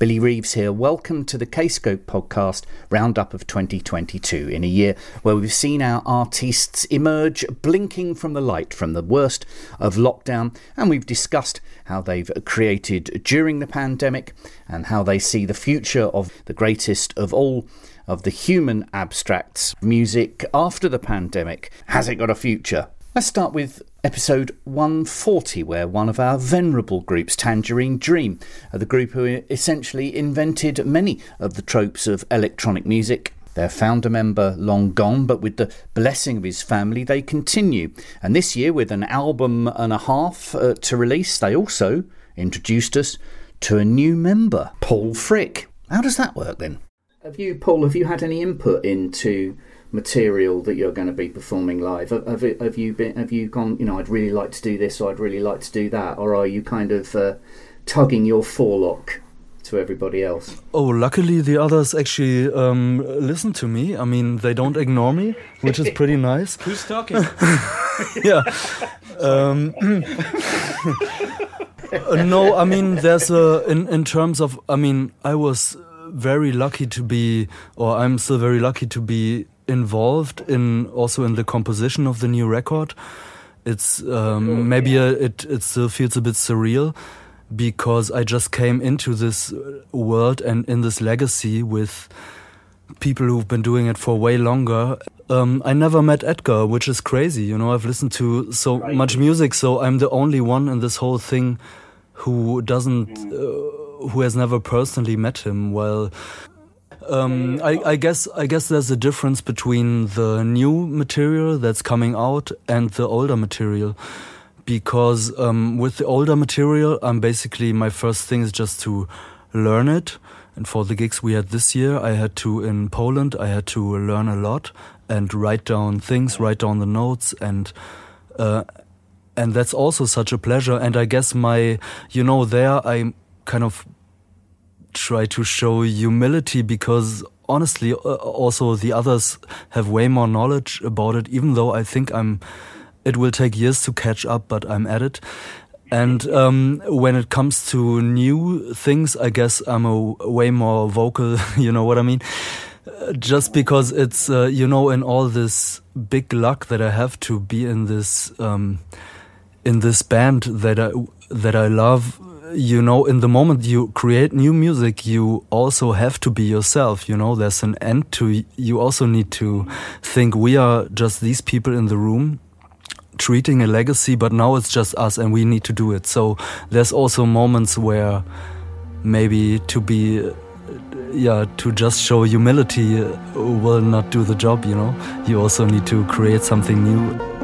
Billy Reeves here. Welcome to the Kscope podcast roundup of 2022 in a year where we've seen our artists emerge blinking from the light from the worst of lockdown and we've discussed how they've created during the pandemic and how they see the future of the greatest of all of the human abstracts music after the pandemic. Has it got a future? Let's start with episode 140, where one of our venerable groups, Tangerine Dream, the group who essentially invented many of the tropes of electronic music. Their founder member long gone, but with the blessing of his family, they continue. And this year, with an album and a half uh, to release, they also introduced us to a new member, Paul Frick. How does that work then? Have you, Paul, have you had any input into material that you're going to be performing live? Have, have, have, you been? Have you gone? You know, I'd really like to do this, or I'd really like to do that, or are you kind of uh, tugging your forelock to everybody else? Oh, luckily the others actually um, listen to me. I mean, they don't ignore me, which is pretty nice. Who's talking? yeah. Um, no, I mean, there's a in in terms of. I mean, I was very lucky to be, or I'm still very lucky to be involved in also in the composition of the new record. It's um, maybe a, it it still feels a bit surreal because I just came into this world and in this legacy with people who've been doing it for way longer. Um, I never met Edgar, which is crazy. You know, I've listened to so much music, so I'm the only one in this whole thing who doesn't, uh, who has never personally met him. Well, um, I, I, guess I guess there's a difference between the new material that's coming out and the older material, because um, with the older material, I'm basically my first thing is just to learn it. And for the gigs we had this year, I had to in Poland, I had to learn a lot and write down things, write down the notes, and uh, and that's also such a pleasure. And I guess my, you know, there I kind of try to show humility because honestly, uh, also the others have way more knowledge about it, even though I think I'm, it will take years to catch up, but I'm at it. And um, when it comes to new things, I guess I'm a way more vocal, you know what I mean? Just because it's, uh, you know, in all this big luck that I have to be in this, um, in this band that I, that I love, you know, in the moment you create new music, you also have to be yourself. You know, there's an end to. You also need to think we are just these people in the room treating a legacy, but now it's just us and we need to do it. So there's also moments where maybe to be yeah to just show humility uh, will not do the job you know you also need to create something new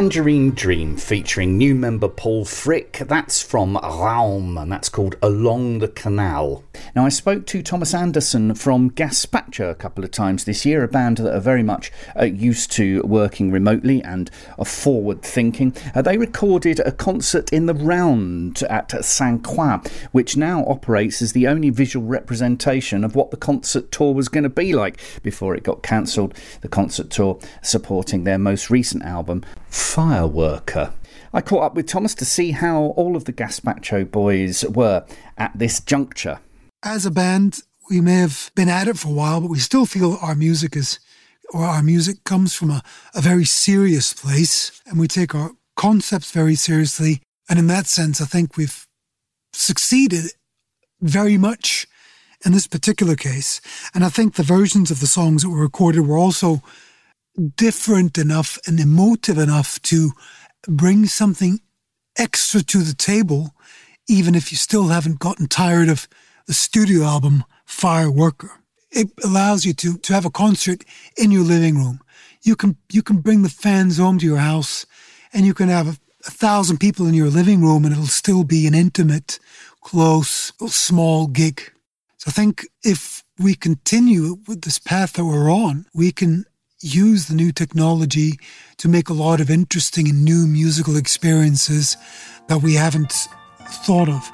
Tangerine Dream featuring new member Paul Frick. That's from Raum and that's called Along the Canal. Now, I spoke to Thomas Anderson from Gazpacho a couple of times this year, a band that are very much uh, used to working remotely and are forward thinking. Uh, they recorded a concert in the round at Saint Croix, which now operates as the only visual representation of what the concert tour was going to be like before it got cancelled. The concert tour supporting their most recent album, Fireworker. I caught up with Thomas to see how all of the Gazpacho boys were at this juncture. As a band, we may have been at it for a while, but we still feel our music is, or our music comes from a, a very serious place, and we take our concepts very seriously. And in that sense, I think we've succeeded very much in this particular case. And I think the versions of the songs that were recorded were also different enough and emotive enough to bring something extra to the table, even if you still haven't gotten tired of the studio album Fireworker. It allows you to, to have a concert in your living room. You can, you can bring the fans home to your house and you can have a, a thousand people in your living room and it'll still be an intimate, close, small gig. So I think if we continue with this path that we're on, we can use the new technology to make a lot of interesting and new musical experiences that we haven't thought of.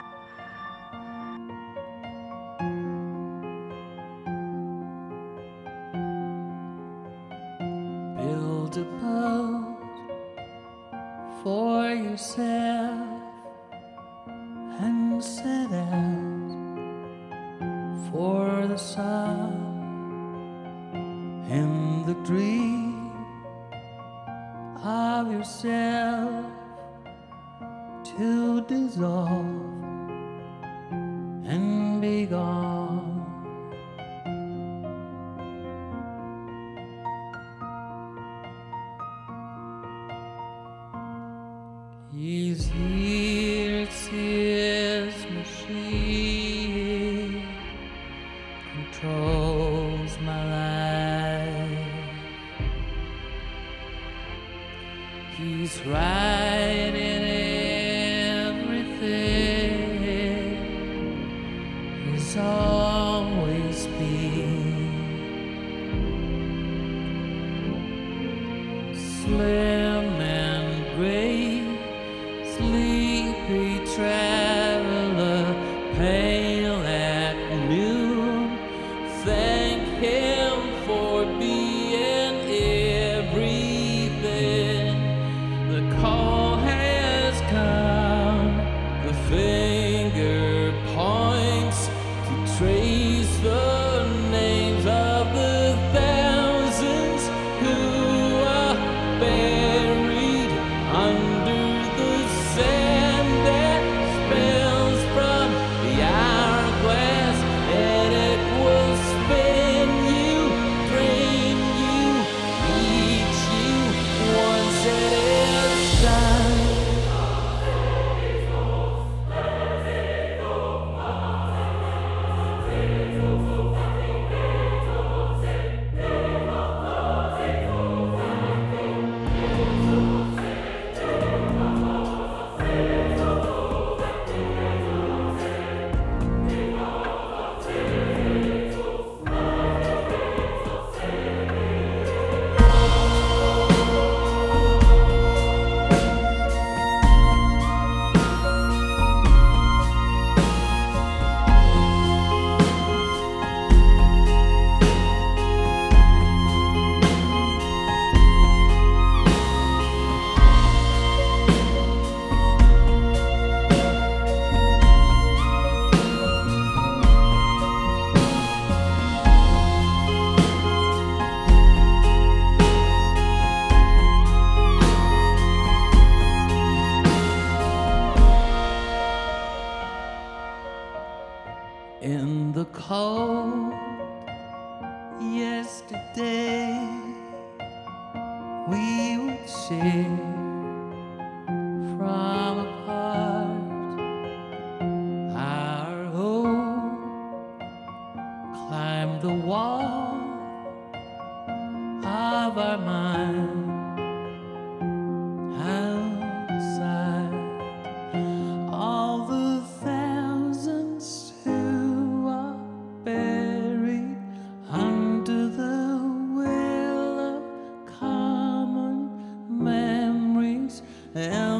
Memories,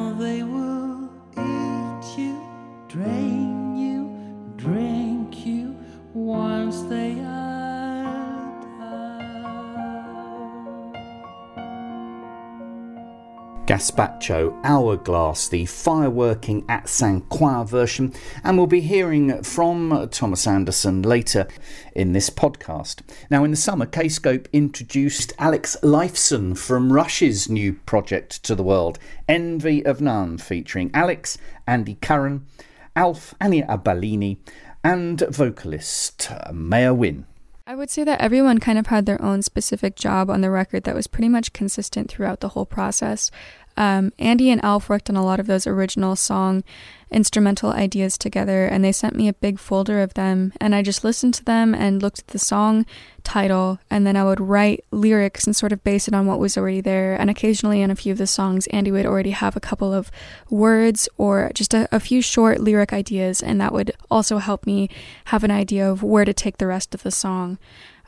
Gazpacho Hourglass, the fireworking at San Croix version, and we'll be hearing from Thomas Anderson later in this podcast. Now, in the summer, Kscope introduced Alex Lifeson from Rush's new project to the world, Envy of None, featuring Alex, Andy Curran, Alf, Annibalini, and vocalist Maiah Wynne. I would say that everyone kind of had their own specific job on the record that was pretty much consistent throughout the whole process. Um, Andy and Alf worked on a lot of those original song instrumental ideas together, and they sent me a big folder of them. And I just listened to them and looked at the song title, and then I would write lyrics and sort of base it on what was already there. And occasionally, in a few of the songs, Andy would already have a couple of words or just a, a few short lyric ideas, and that would also help me have an idea of where to take the rest of the song.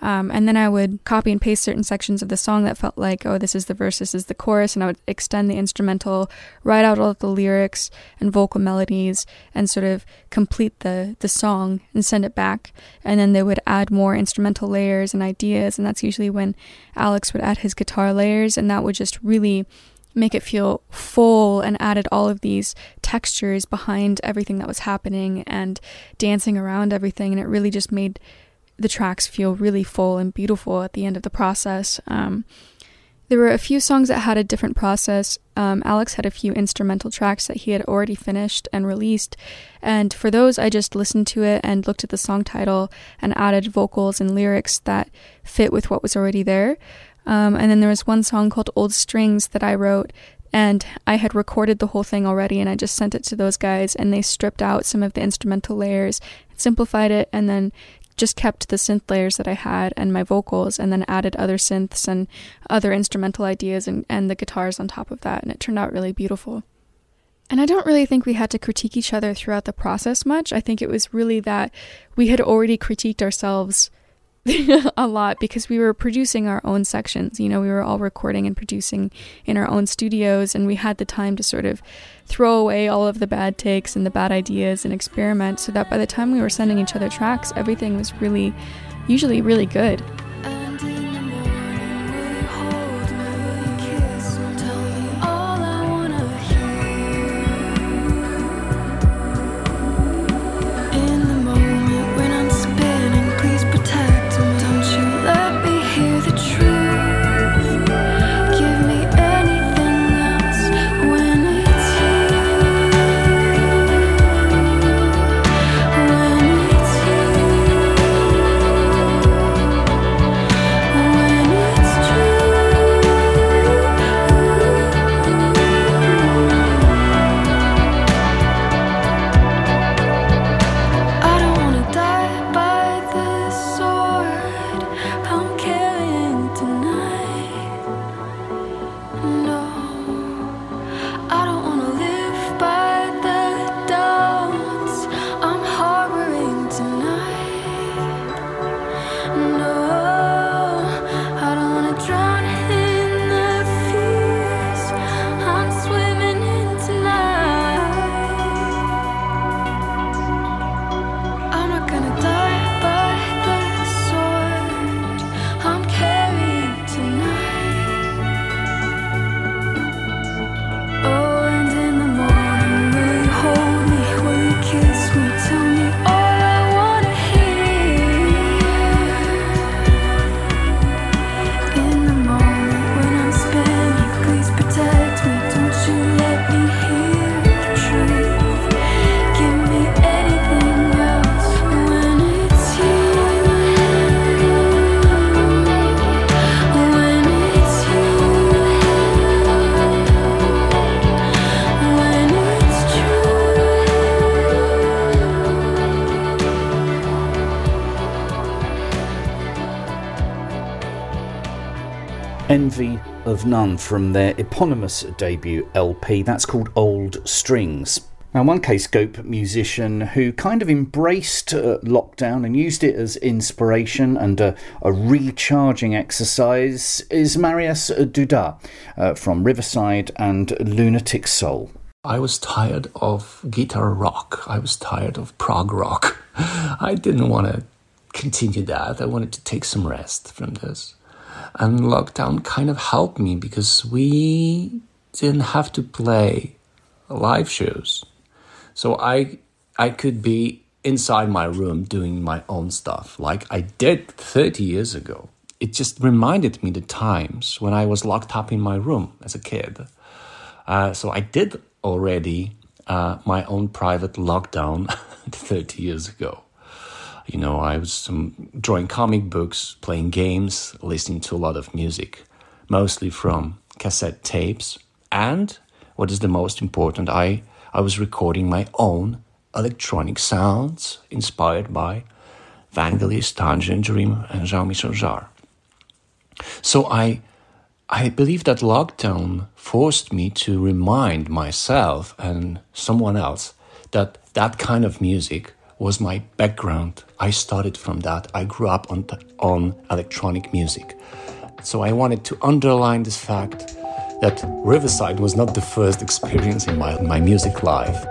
Um, and then I would copy and paste certain sections of the song that felt like, oh, this is the verse, this is the chorus, and I would extend the instrumental, write out all the lyrics and vocal melodies, and sort of complete the the song and send it back. And then they would add more instrumental layers and ideas, and that's usually when Alex would add his guitar layers, and that would just really make it feel full and added all of these textures behind everything that was happening and dancing around everything, and it really just made the tracks feel really full and beautiful at the end of the process. Um, there were a few songs that had a different process. Um, Alex had a few instrumental tracks that he had already finished and released, and for those, I just listened to it and looked at the song title and added vocals and lyrics that fit with what was already there. Um, and then there was one song called Old Strings that I wrote and I had recorded the whole thing already and I just sent it to those guys and they stripped out some of the instrumental layers, simplified it, and then just kept the synth layers that I had and my vocals and then added other synths and other instrumental ideas and, and the guitars on top of that and it turned out really beautiful. And I don't really think we had to critique each other throughout the process much. I think it was really that we had already critiqued ourselves a lot because we were producing our own sections. You know, we were all recording and producing in our own studios, and we had the time to sort of throw away all of the bad takes and the bad ideas and experiment so that by the time we were sending each other tracks, everything was really, usually really good. Of None from their eponymous debut LP. That's called Old Strings. Now, one Kscope musician who kind of embraced uh, lockdown and used it as inspiration and a, a recharging exercise is Marius Duda uh, from Riverside and Lunatic Soul. I was tired of guitar rock. I was tired of prog rock. I didn't want to continue that. I wanted to take some rest from this. And lockdown kind of helped me because we didn't have to play live shows. So I I could be inside my room doing my own stuff like I did 30 years ago. It just reminded me the times when I was locked up in my room as a kid. Uh, so I did already uh, my own private lockdown 30 years ago. You know, I was um, drawing comic books, playing games, listening to a lot of music, mostly from cassette tapes. And what is the most important, I I was recording my own electronic sounds inspired by Vangelis, Tangerine Dream, and Jean-Michel Jarre. So I, I believe that lockdown forced me to remind myself and someone else that that kind of music was my background. I started from that. I grew up on, on electronic music. So I wanted to underline this fact that Riverside was not the first experience in my, my music life.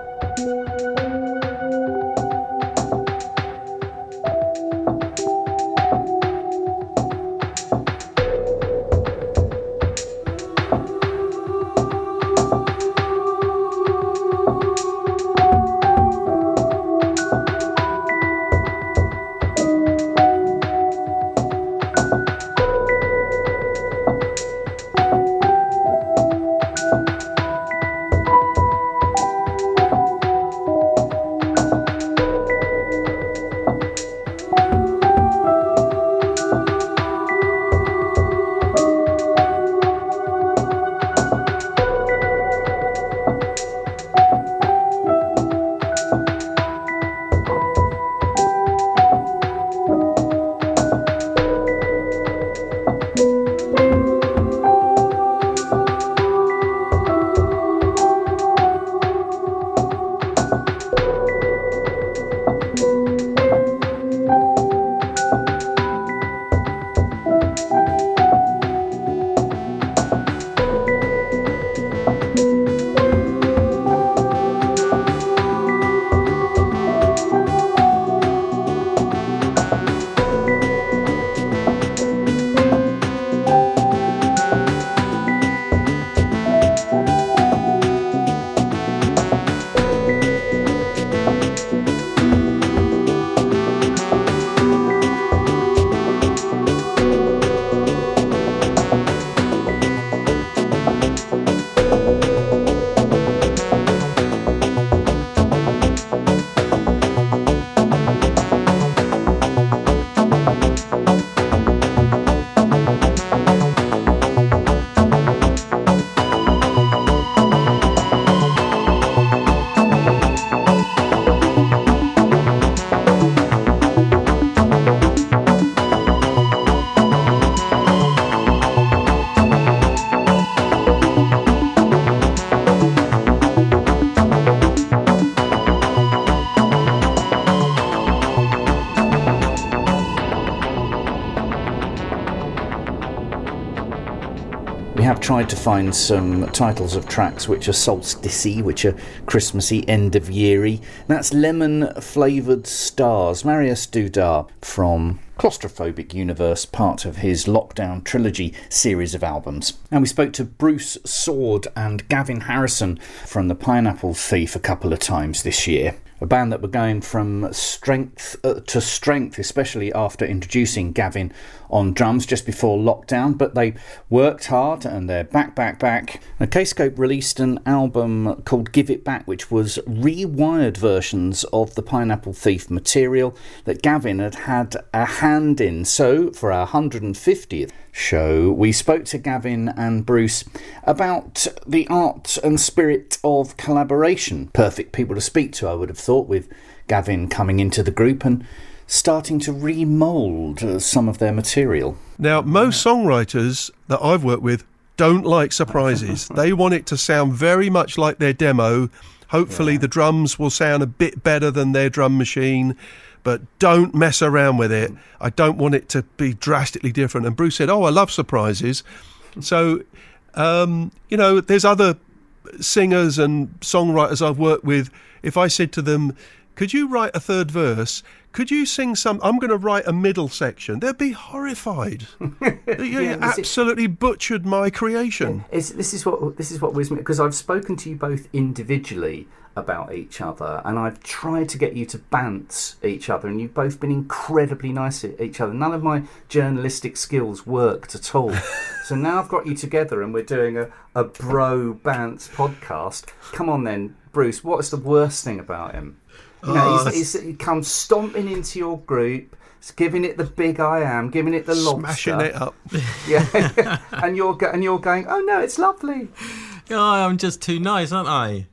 Tried to find some titles of tracks which are solsticey, which are Christmassy, end of yeary. That's Lemon Flavoured Stars, Marius Duda from Claustrophobic Universe, part of his Lockdown Trilogy series of albums. And we spoke to Bruce Soord and Gavin Harrison from the Pineapple Thief a couple of times this year a band that were going from strength uh, to strength, especially after introducing Gavin on drums just before lockdown. But they worked hard and they're back, back, back. And Kscope released an album called Give It Back, which was rewired versions of the Pineapple Thief material that Gavin had had a hand in. So for our 150th show, we spoke to Gavin and Bruce about the art and spirit of collaboration. Perfect people to speak to, I would have thought, with Gavin coming into the group and starting to remould uh, some of their material. Now, most songwriters that I've worked with don't like surprises. they want it to sound very much like their demo. Hopefully, the drums will sound a bit better than their drum machine, but don't mess around with it. I don't want it to be drastically different. And Bruce said, Oh, I love surprises. So, um, you know, there's other singers and songwriters I've worked with. If I said to them, Could you write a third verse? Could you sing some? I'm going to write a middle section. They'd be horrified. you Yeah, is it- absolutely butchered my creation. This is what this is what was because I've spoken to you both individually about each other, and I've tried to get you to bounce each other, and you've both been incredibly nice at each other. None of my journalistic skills worked at all. so now I've got you together, and we're doing a, a bro bounce podcast. Come on then, Bruce. What's the worst thing about him? You know, Oh, he's, he's, he comes stomping into your group. Giving it the big I am, giving it the lobster, Smashing it up. yeah, and you're and you're going. Oh no, it's lovely. Oh, I'm just too nice, aren't I?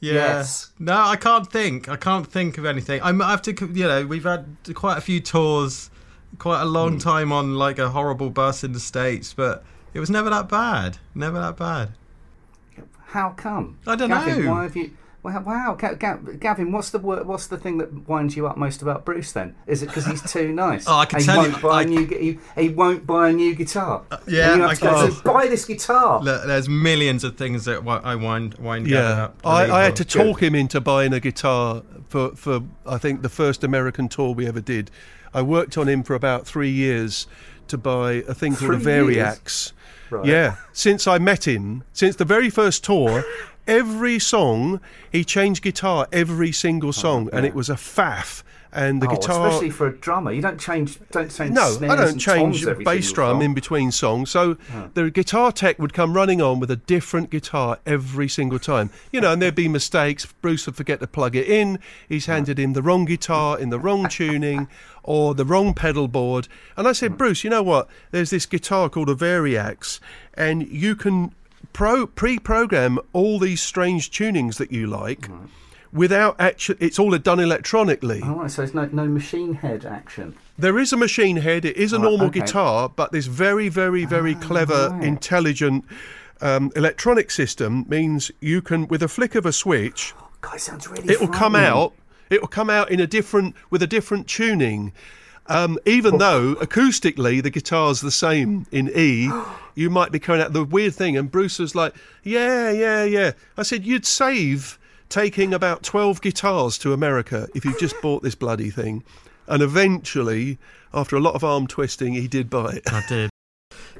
Yeah. Yes. No, I can't think. I can't think of anything. I'm- I have to, you know, we've had quite a few tours, quite a long Hmm. time on like a horrible bus in the States, but it was never that bad. Never that bad. How come? I don't Gavin, know. Why have you? Wow, wow. Ga- Ga- Gavin, what's the what's the thing that winds you up most about Bruce? Then is it because he's too nice? Oh, I can And tell he you, won't buy I- a new. He, he won't buy a new guitar. Uh, yeah, I have to go, guess. "So buy this guitar. Look, there's millions of things that I wind wind Gavin up. I, I had to Believe me. talk him into buying a guitar for, for I think the first American tour we ever did. I worked on him for about three years to buy a thing called a Three years? Variax. Right. Yeah, since I met him, since the very first tour, every song he changed guitar every single oh, song, and yeah. it was a faff. And the oh, guitar, especially for a drummer, you don't change. Don't change. no, I don't and change bass drum in between songs. So the guitar tech would come running on with a different guitar every single time. You know, and there'd be mistakes. Bruce would forget to plug it in. He's handed him the wrong guitar in the wrong tuning or the wrong pedal board. And I said, mm. Bruce, you know what? There's this guitar called a Variax, and you can pro pre-program all these strange tunings that you like. Without actually, it's all done electronically. Oh, right, so there's no no machine head action. There is a machine head. It is a Right, normal okay. guitar, but this very, very, very clever, right. intelligent um, electronic system means you can, with a flick of a switch, God, it really. it will come out. It will come out in a different, with a different tuning. Um, even though acoustically the guitar's the same in E, you might be coming out the weird thing. And Bruce was like, "Yeah, yeah, yeah." I said, "You'd save taking about twelve guitars to America if you just bought this bloody thing." And eventually, after a lot of arm twisting, he did buy it. I did.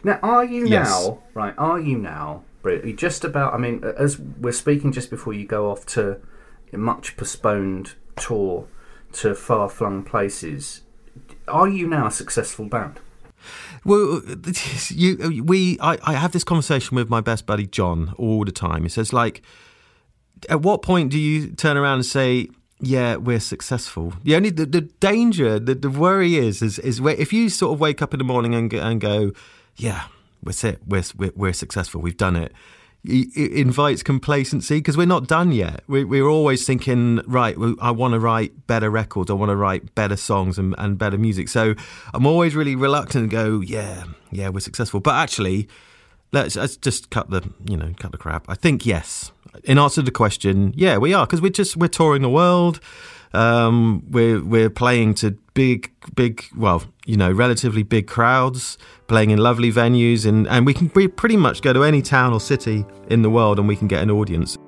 Now, are you Yes. now right? Are you now, Brit? you just about? I mean, as we're speaking just before you go off to a much postponed tour to far flung places. Are you now a successful band? Well, you, we, I, I have this conversation with my best buddy John all the time. He says, like, at what point do you turn around and say, "Yeah, we're successful"? The only the, the danger, the, the worry is, is, is if you sort of wake up in the morning and and go, "Yeah, we're it, we're, we're we're successful, we've done it." It it invites complacency because we're not done yet. We, we're always thinking, right, I want to write better records, I want to write better songs and, and better music. So I'm always really reluctant to go, yeah, yeah, we're successful. But actually, let's, let's just cut the, you know, cut the crap. I think yes. In answer to the question, yeah, we are because we're just we're touring the world. Um, we're we're playing to big, big, well, you know, relatively big crowds, playing in lovely venues, and and we can pretty much go to any town or city in the world, and we can get an audience.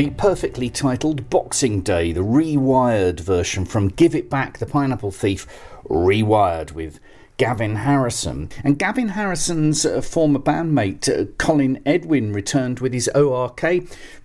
The perfectly titled Boxing Day, the rewired version from Give It Back, the Pineapple Thief, rewired with Gavin Harrison. And Gavin Harrison's uh, former bandmate uh, Colin Edwin returned with his ORK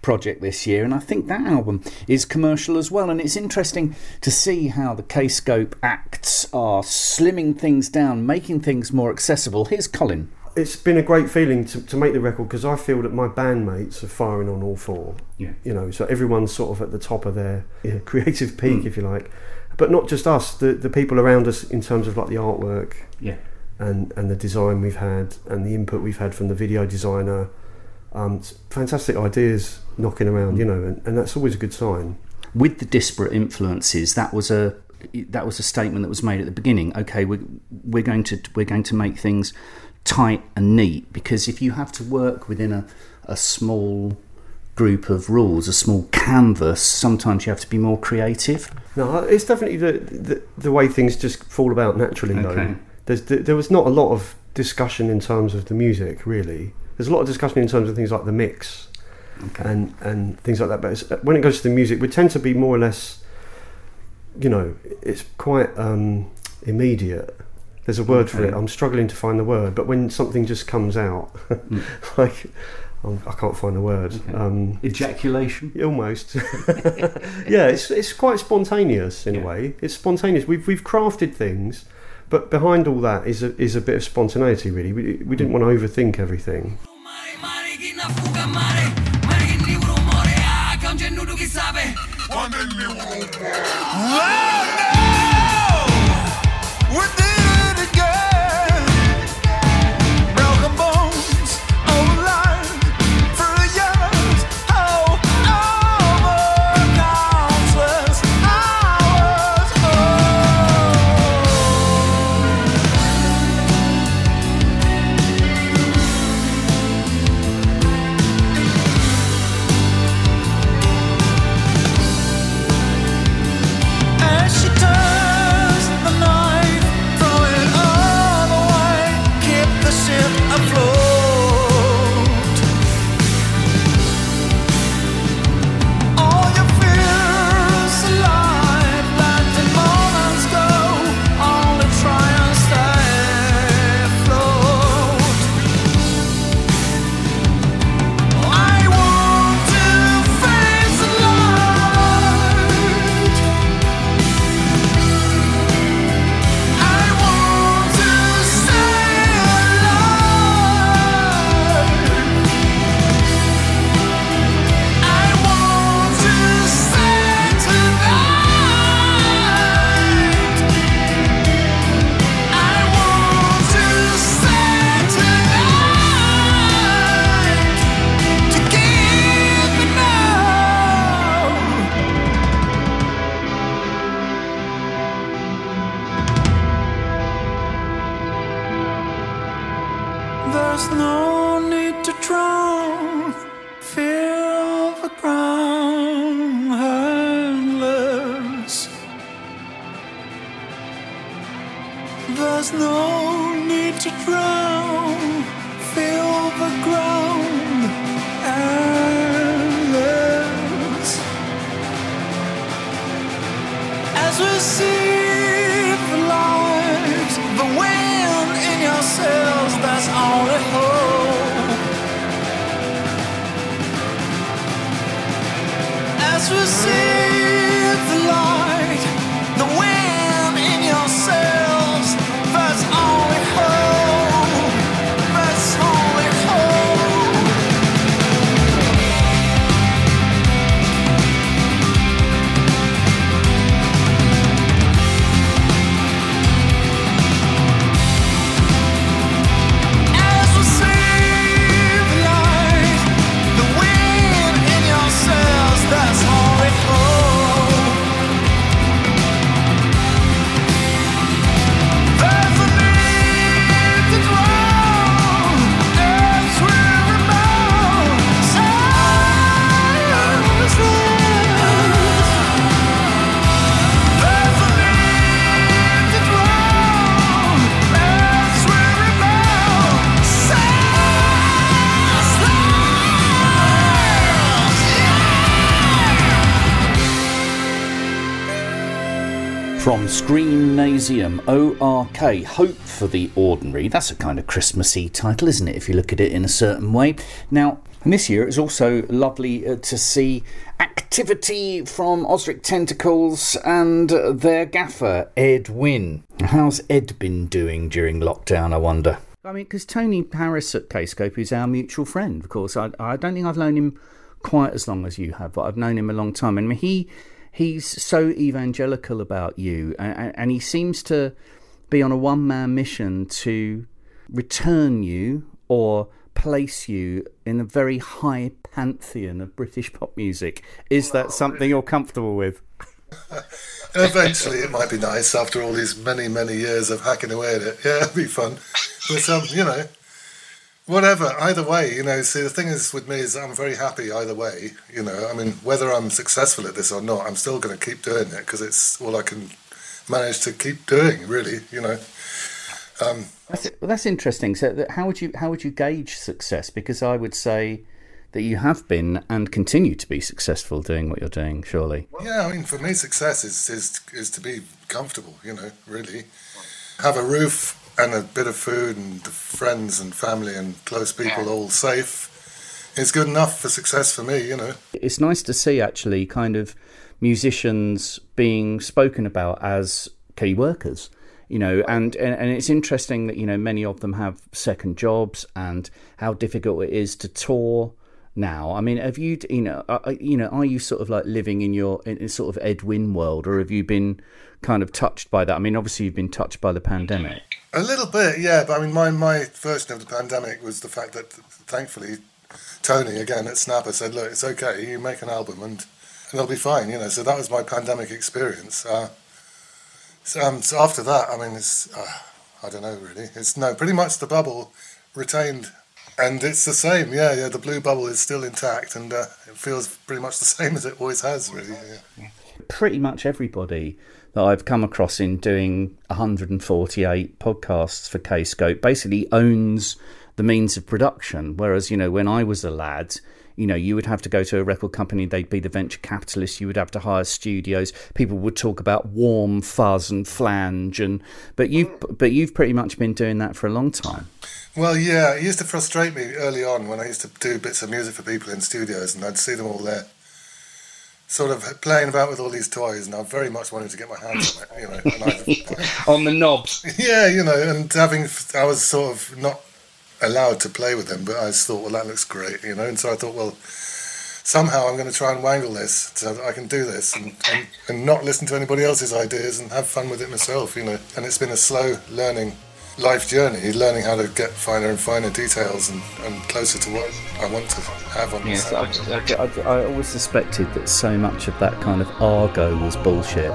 project this year, and I think that album is commercial as well. And it's interesting to see how the Kscope acts are slimming things down, making things more accessible. Here's Colin. It's been a great feeling to, to make the record because I feel that my bandmates are firing on all four. Yeah. You know, so everyone's sort of at the top of their yeah, creative peak, Mm. if you like. But not just us, the, the people around us in terms of like the artwork Yeah. and, and the design we've had and the input we've had from the video designer. Um, fantastic ideas knocking around, you know, and, and that's always a good sign. with the disparate influences that was a that was a statement that was made at the beginning okay we're, we're going to we're going to make things tight and neat because if you have to work within a, a small group of rules a small canvas sometimes you have to be more creative No, it's definitely the, the the way things just fall about naturally. Okay. Though there's there was not a lot of discussion in terms of the music. Really, there's a lot of discussion in terms of things like the mix okay and and things like that. But it's, when it goes to the music, we tend to be more or less, you know, it's quite um, immediate. There's a word for it. I'm struggling to find the word, but when something just comes out, like I'm, I can't find the word. Okay. Um, ejaculation Almost. yeah, it's it's quite spontaneous in Yeah. a way. It's spontaneous. We've we've crafted things, but behind all that is a is a bit of spontaneity. Really, we we didn't want to overthink everything. Mare, ORK, Hope for the Ordinary. That's a kind of Christmassy title, isn't it, if you look at it in a certain way? Now, this year it's also lovely uh, to see activity from Ozric Tentacles and uh, their gaffer, Ed Wynn. How's Ed been doing during lockdown, I wonder? I mean, because Tony Harris at Kscope is our mutual friend, of course. I, I don't think I've known him quite as long as you have, but I've known him a long time. And he he's so evangelical about you, and, and he seems to be on a one man mission to return you or place you in a very high pantheon of British pop music. Is that something you're comfortable with? Eventually, it might be nice after all these many, many years of hacking away at it. Yeah, it'd be fun. But um, you know, whatever. Either way, you know. See, the thing is with me is I'm very happy either way. You know, I mean, whether I'm successful at this or not, I'm still going to keep doing it because it's all I can manage to keep doing. Really, you know. Um, That's, well, that's interesting. So, how would you how would you gauge success? Because I would say that you have been and continue to be successful doing what you're doing. Surely. Yeah, I mean, for me, success is, is is to be comfortable. You know, really have a roof and a bit of food and friends and family and close people all safe is good enough for success for me. You know. It's nice to see actually kind of musicians being spoken about as key workers. You know, and, and and it's interesting that you know many of them have second jobs and how difficult it is to tour now. I mean, have you you know uh, uh, you know are you sort of like living in your in sort of Edwin world, or have you been kind of touched by that? I mean, obviously you've been touched by the pandemic. A little bit, yeah. But I mean, my, my version of the pandemic was the fact that, thankfully, Tony again at Snapper said, "Look, it's okay. You make an album, and, it'll be fine." You know. So that was my pandemic experience. Uh, so, um, so after that, I mean, it's uh, I don't know really. It's no, pretty much the bubble retained, and it's the same. Yeah, yeah. The blue bubble is still intact, and uh, it feels pretty much the same as it always has. Really. Yeah. pretty much everybody that I've come across in doing 148 podcasts for Kscope basically owns the means of production. Whereas, you know, when I was a lad, you know, you would have to go to a record company, they'd be the venture capitalists, you would have to hire studios, people would talk about warm fuzz and flange and but you but you've pretty much been doing that for a long time. Well, yeah, it used to frustrate me early on when I used to do bits of music for people in studios, and I'd see them all there, sort of playing about with all these toys, and I very much wanted to get my hands on it, you know. I, On the knobs. yeah, you know, and having, I was sort of not allowed to play with them, but I just thought, well, that looks great, you know, and so I thought, well, somehow I'm going to try and wangle this so that I can do this and, and, and not listen to anybody else's ideas and have fun with it myself, you know. And it's been a slow learning life journey, learning how to get finer and finer details and, and closer to what I want to have on Yes, I, sound. I, I always suspected that so much of that kind of argo was bullshit.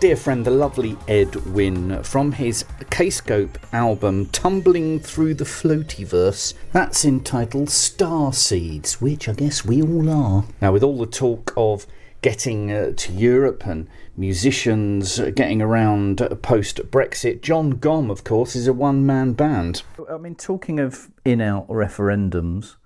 Dear friend, the lovely Ed Wynn, from his Kscope album Tumbling Through the Floatyverse, that's entitled Star Seeds, which I guess we all are. Now, with all the talk of getting uh, to Europe and musicians uh, getting around post Brexit, Jon Gomm, of course, is a one man band. I mean, talking of in out referendums,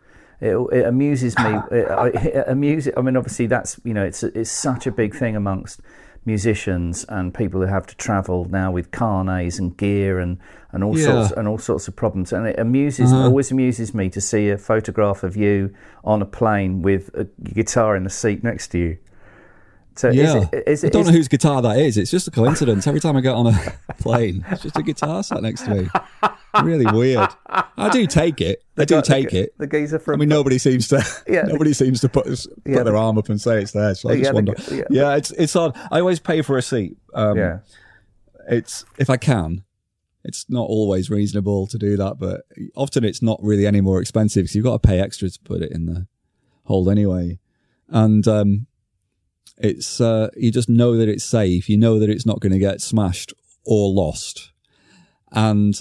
it, it amuses me. It, it amuses. I mean, obviously, that's you know, it's it's such a big thing amongst musicians and people who have to travel now with carnets and gear and, and all Yeah. sorts and all sorts of problems. And it amuses Uh-huh. always amuses me to see a photograph of you on a plane with a guitar in the seat next to you. So is yeah. it, is I don't know whose guitar that is. It's just a coincidence. Every time I get on a plane, it's just a guitar sat next to me. Really weird. I do take it. I do take the, it. The geezer from. I mean, nobody seems to. Yeah. nobody seems to put put Yeah, their the- arm up and say it's theirs. So I Yeah, just the wonder. g- yeah. Yeah, it's it's odd. I always pay for a seat. Um, Yeah. It's if I can. It's not always reasonable to do that, but often it's not really any more expensive because you've got to pay extra to put it in the hold anyway. And um, it's uh, you just know that it's safe. You know that it's not going to get smashed or lost. And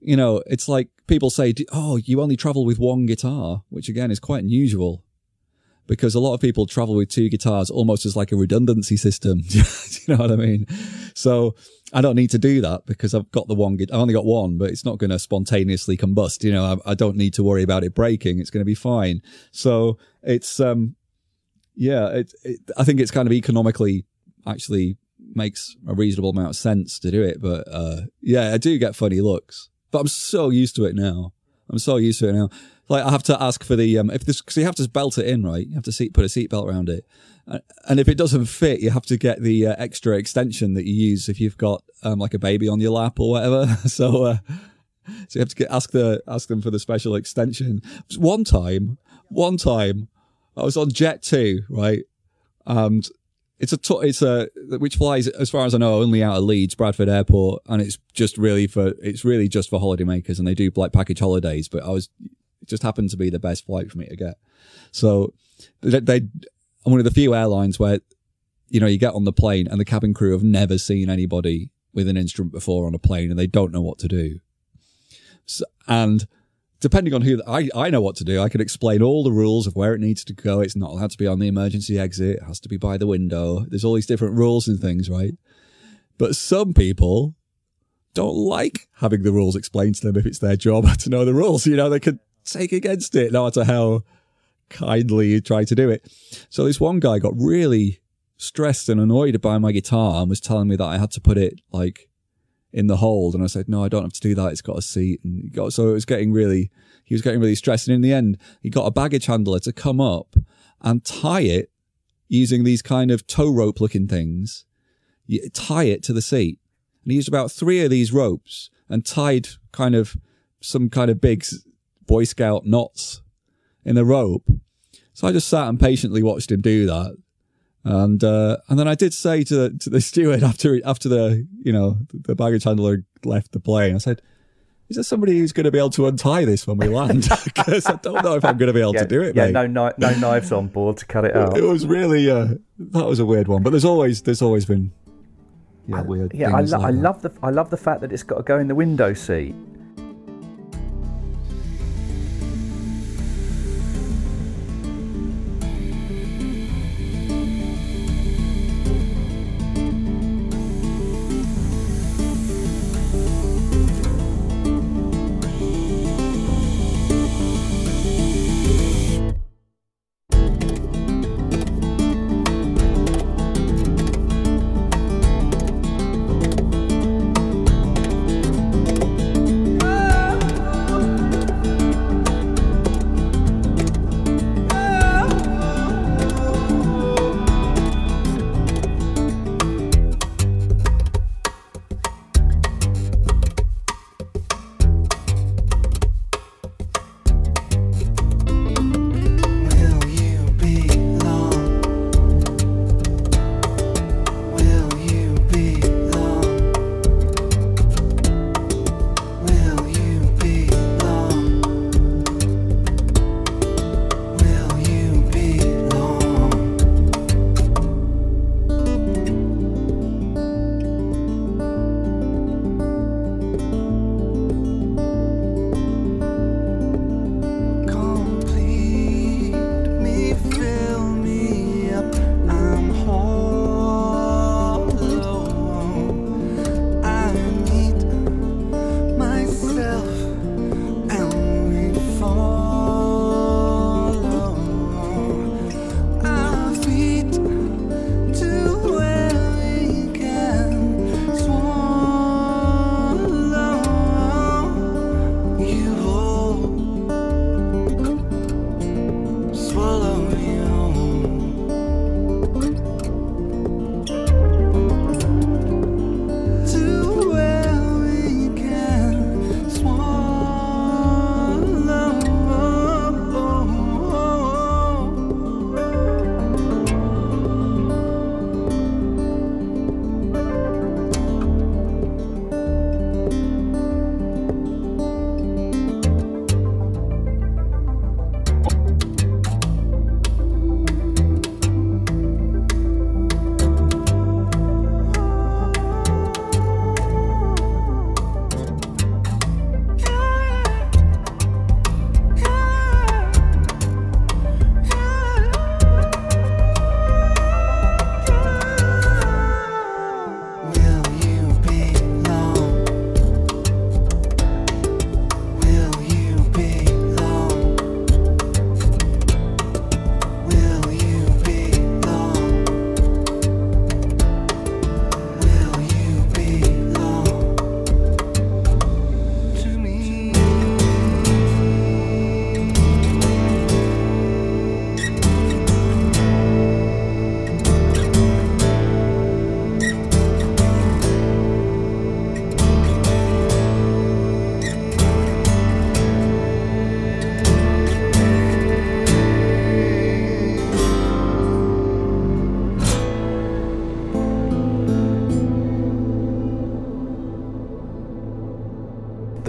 you know, it's like people say, "Oh, you only travel with one guitar," which again is quite unusual because a lot of people travel with two guitars almost as like a redundancy system. You know what I mean? So I don't need to do that because I've got the one. I've only got one, but it's not going to spontaneously combust. You know, I, I don't need to worry about it breaking. It's going to be fine. So it's um, yeah, it, it, I think it's kind of economically actually makes a reasonable amount of sense to do it. But uh, yeah, I do get funny looks, but I'm so used to it now. I'm so used to it now. Like I have to ask for the um, if this because you have to belt it in, right? You have to seat, put a seatbelt around it, and if it doesn't fit, you have to get the uh, extra extension that you use if you've got um, like a baby on your lap or whatever. so. Uh, so you have to get, ask the ask them for the special extension. One time, one time, I was on Jet2, right, and it's a it's a which flies as far as I know only out of Leeds Bradford Airport, and it's just really for it's really just for holidaymakers, and they do like package holidays. But I was it just happened to be the best flight for me to get. So they, they I'm one of the few airlines where you know you get on the plane and the cabin crew have never seen anybody with an instrument before on a plane, and they don't know what to do. So, and depending on who I, I know what to do. I can explain all the rules of where it needs to go. It's not allowed to be on the emergency exit. It has to be by the window. There's all these different rules and things, right? But some people don't like having the rules explained to them if it's their job to know the rules. You know, they could take against it no matter how kindly you try to do it. So this one guy got really stressed and annoyed by my guitar and was telling me that I had to put it like in the hold. And I said, no, I don't have to do that. It's got a seat. And he got, so it was getting really, he was getting really stressed. And in the end, he got a baggage handler to come up and tie it using these kind of tow rope looking things, You tie it to the seat. And he used about three of these ropes and tied kind of some kind of big Boy Scout knots in the rope. So I just sat and patiently watched him do that. And uh, and then I did say to the, to the steward after after the you know the baggage handler left the plane, I said, "Is there somebody who's going to be able to untie this when we land? Because I don't know if I'm going to be able yeah, to do it, yeah, mate." no, no knives on board to cut it out. It was really uh, that was a weird one, but there's always there's always been yeah weird. Yeah, I, lo- like I love the I love the fact that it's got to go in the window seat.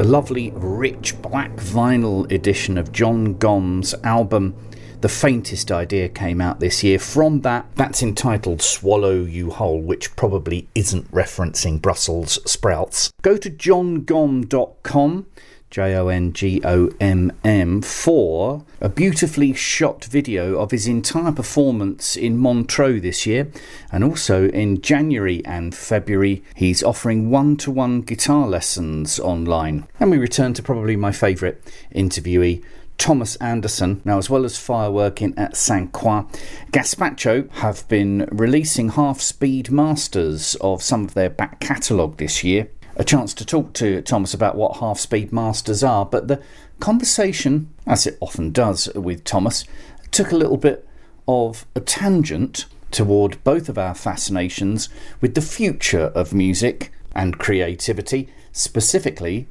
Lovely, rich black vinyl edition of Jon Gomm's album. The faintest idea came out this year. From that, that's entitled Swallow You Whole, which probably isn't referencing Brussels sprouts. Go to jongomm.com J O N G O M M, for a beautifully shot video of his entire performance in Montreux this year. And also in January and February, he's offering one to one guitar lessons online. And we return to probably my favourite interviewee. Thomas Andersen. Now, as well as fireworking at Saint Croix, Gazpacho have been releasing half speed masters of some of their back catalogue this year a chance to talk to Thomas about what half speed masters are, but the conversation, as it often does with Thomas, took a little bit of a tangent toward both of our fascinations with the future of music and creativity, specifically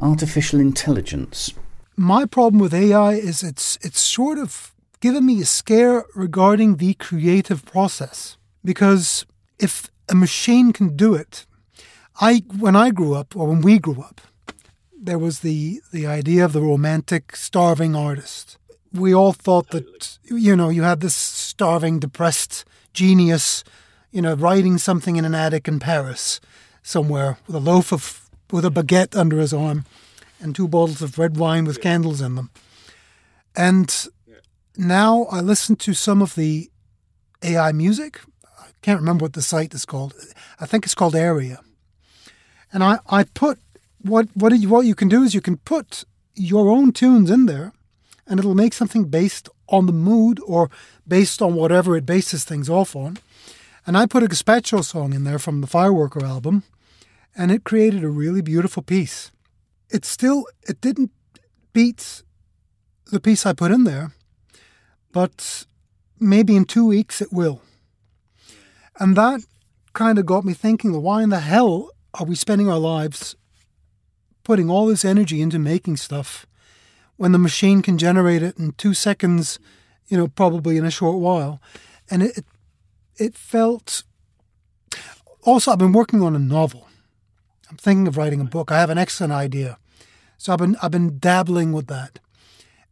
artificial intelligence. My problem with AI is it's it's sort of given me a scare regarding the creative process because if a machine can do it, I when I grew up, or when we grew up, there was the the idea of the romantic starving artist. We all thought that you know you had this starving, depressed genius, you know, writing something in an attic in Paris, somewhere with a loaf of with a baguette under his arm, and two bottles of red wine with candles in them. And now I listen to some of the AI music. I can't remember what the site is called. I think it's called Area and I, I put what what you, what you can do is you can put your own tunes in there, and it'll make something based on the mood or based on whatever it bases things off on. And I put a Gazpacho song in there from the Fireworker album, and it created a really beautiful piece. It still it didn't beat the piece I put in there, but maybe in two weeks it will. And that kind of got me thinking, why in the hell are we spending our lives putting all this energy into making stuff when the machine can generate it in two seconds, you know, probably in a short while? And it, it felt. Also, I've been working on a novel. I'm thinking of writing a book. I have an excellent idea, so I've been I've been dabbling with that,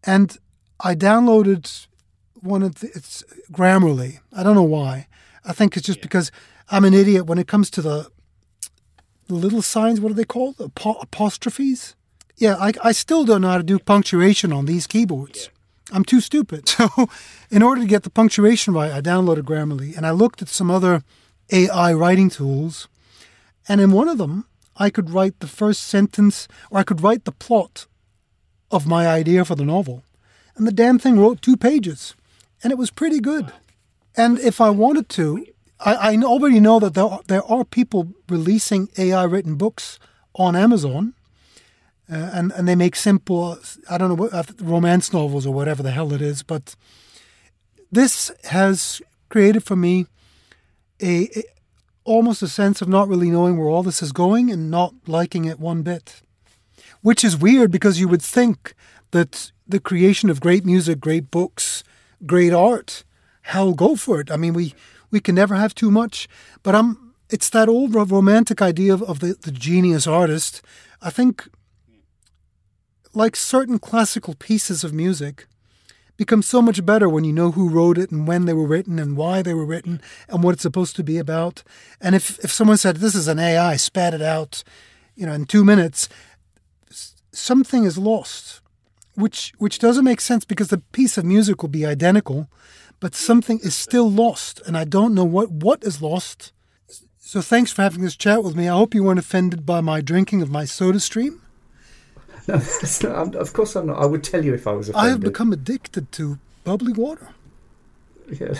and I downloaded one of the, it's Grammarly. I don't know why. I think it's just because I'm an idiot when it comes to the the little signs, what are they called? Apo- apostrophes? Yeah, I, I still don't know how to do punctuation on these keyboards. I'm too stupid. So, in order to get the punctuation right, I downloaded Grammarly and I looked at some other AI writing tools. And in one of them, I could write the first sentence or I could write the plot of my idea for the novel. And the damn thing wrote two pages. And it was pretty good. And if I wanted to, I, I already know that there are, there are people releasing AI written books on Amazon, uh, and and they make simple I don't know what uh, romance novels or whatever the hell it is, but this has created for me a, a almost a sense of not really knowing where all this is going and not liking it one bit, which is weird because you would think that the creation of great music, great books, great art, hell, go for it. I mean, we we can never have too much. But I'm, it's that old romantic idea of, of the, the genius artist. I think, like certain classical pieces of music, become so much better when you know who wrote it and when they were written and why they were written and what it's supposed to be about. And if, if someone said, this is an AI, spat it out, you know, in two minutes, something is lost, which, which doesn't make sense because the piece of music will be identical, but something is still lost, and I don't know what, what is lost. So thanks for having this chat with me. I hope you weren't offended by my drinking of my soda stream. No, not, of course I'm not. I would tell you if I was offended. I have become addicted to bubbly water. Yeah.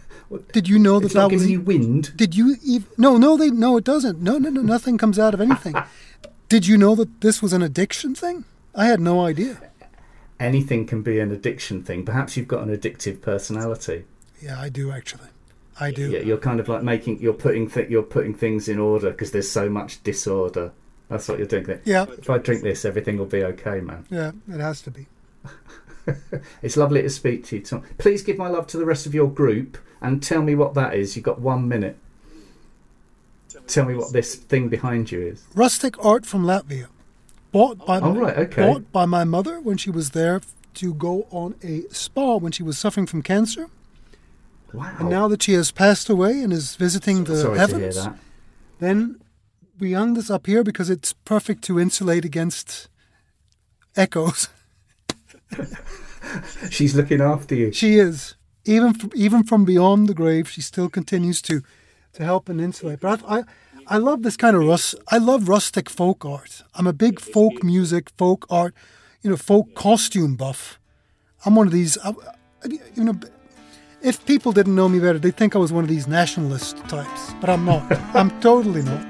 Did you know that it's that not was giving you wind? Did you even? No, no, they no, it doesn't. No, no, no, nothing comes out of anything. Did you know that this was an addiction thing? I had no idea. Anything can be an addiction thing. Perhaps you've got an addictive personality. Yeah, I do actually. I do. Yeah, you're kind of like making you're putting th- you're putting things in order because there's so much disorder. That's what you're doing. There. Yeah. If I drink this, everything will be okay, man. Yeah, it has to be. It's lovely to speak to you, Tom. Please give my love to the rest of your group and tell me what that is. You've got one minute. Tell me what this thing behind you is. Rustic art from Latvia. Bought by Oh, right, okay. bought by my mother when she was there to go on a spa when she was suffering from cancer. Wow. And now that she has passed away and is visiting the Sorry heavens, to hear that. then we hung this up here because it's perfect to insulate against echoes. She's looking after you. She is even from, even from beyond the grave. She still continues to to help and insulate. But I, I I love this kind of rus. I love rustic folk art. I'm a big folk music, folk art, you know, folk costume buff. I'm one of these. I, I- you know, if people didn't know me better, they'd think I was one of these nationalist types. But I'm not. I'm totally not.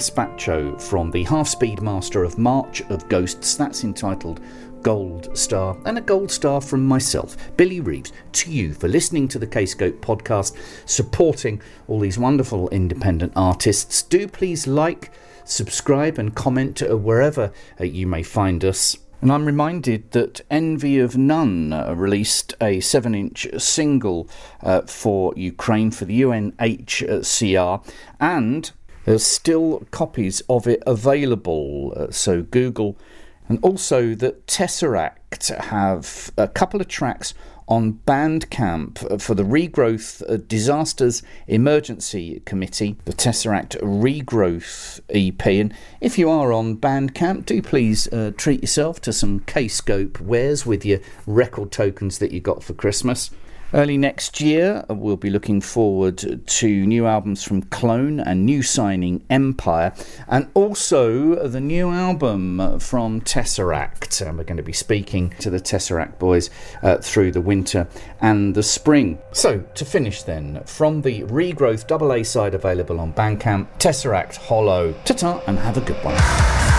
Gazpacho from the Half Speed Master of March of Ghosts. That's entitled Gold Star. And a gold star from myself, Billy Reeves, to you for listening to the Kscope podcast, supporting all these wonderful independent artists. Do please like, subscribe, and comment uh, wherever uh, you may find us. And I'm reminded that Envy of None uh, released a 7 inch single uh, for Ukraine for the UNHCR, and there's still copies of it available. Uh, so Google, and also that Tesseract have a couple of tracks on Bandcamp for the Regrowth uh, Disasters Emergency Committee, the Tesseract Regrowth EP. And if you are on Bandcamp, do please uh, treat yourself to some Kscope wares with your record tokens that you got for Christmas. Early next year, we'll be looking forward to new albums from Klone and new signing Empire, and also the new album from Tesseract. And we're going to be speaking to the Tesseract boys uh, through the winter and the spring. So, to finish then, from the Regrowth double A side available on Bandcamp, Tesseract Hollow. Ta ta, and have a good one.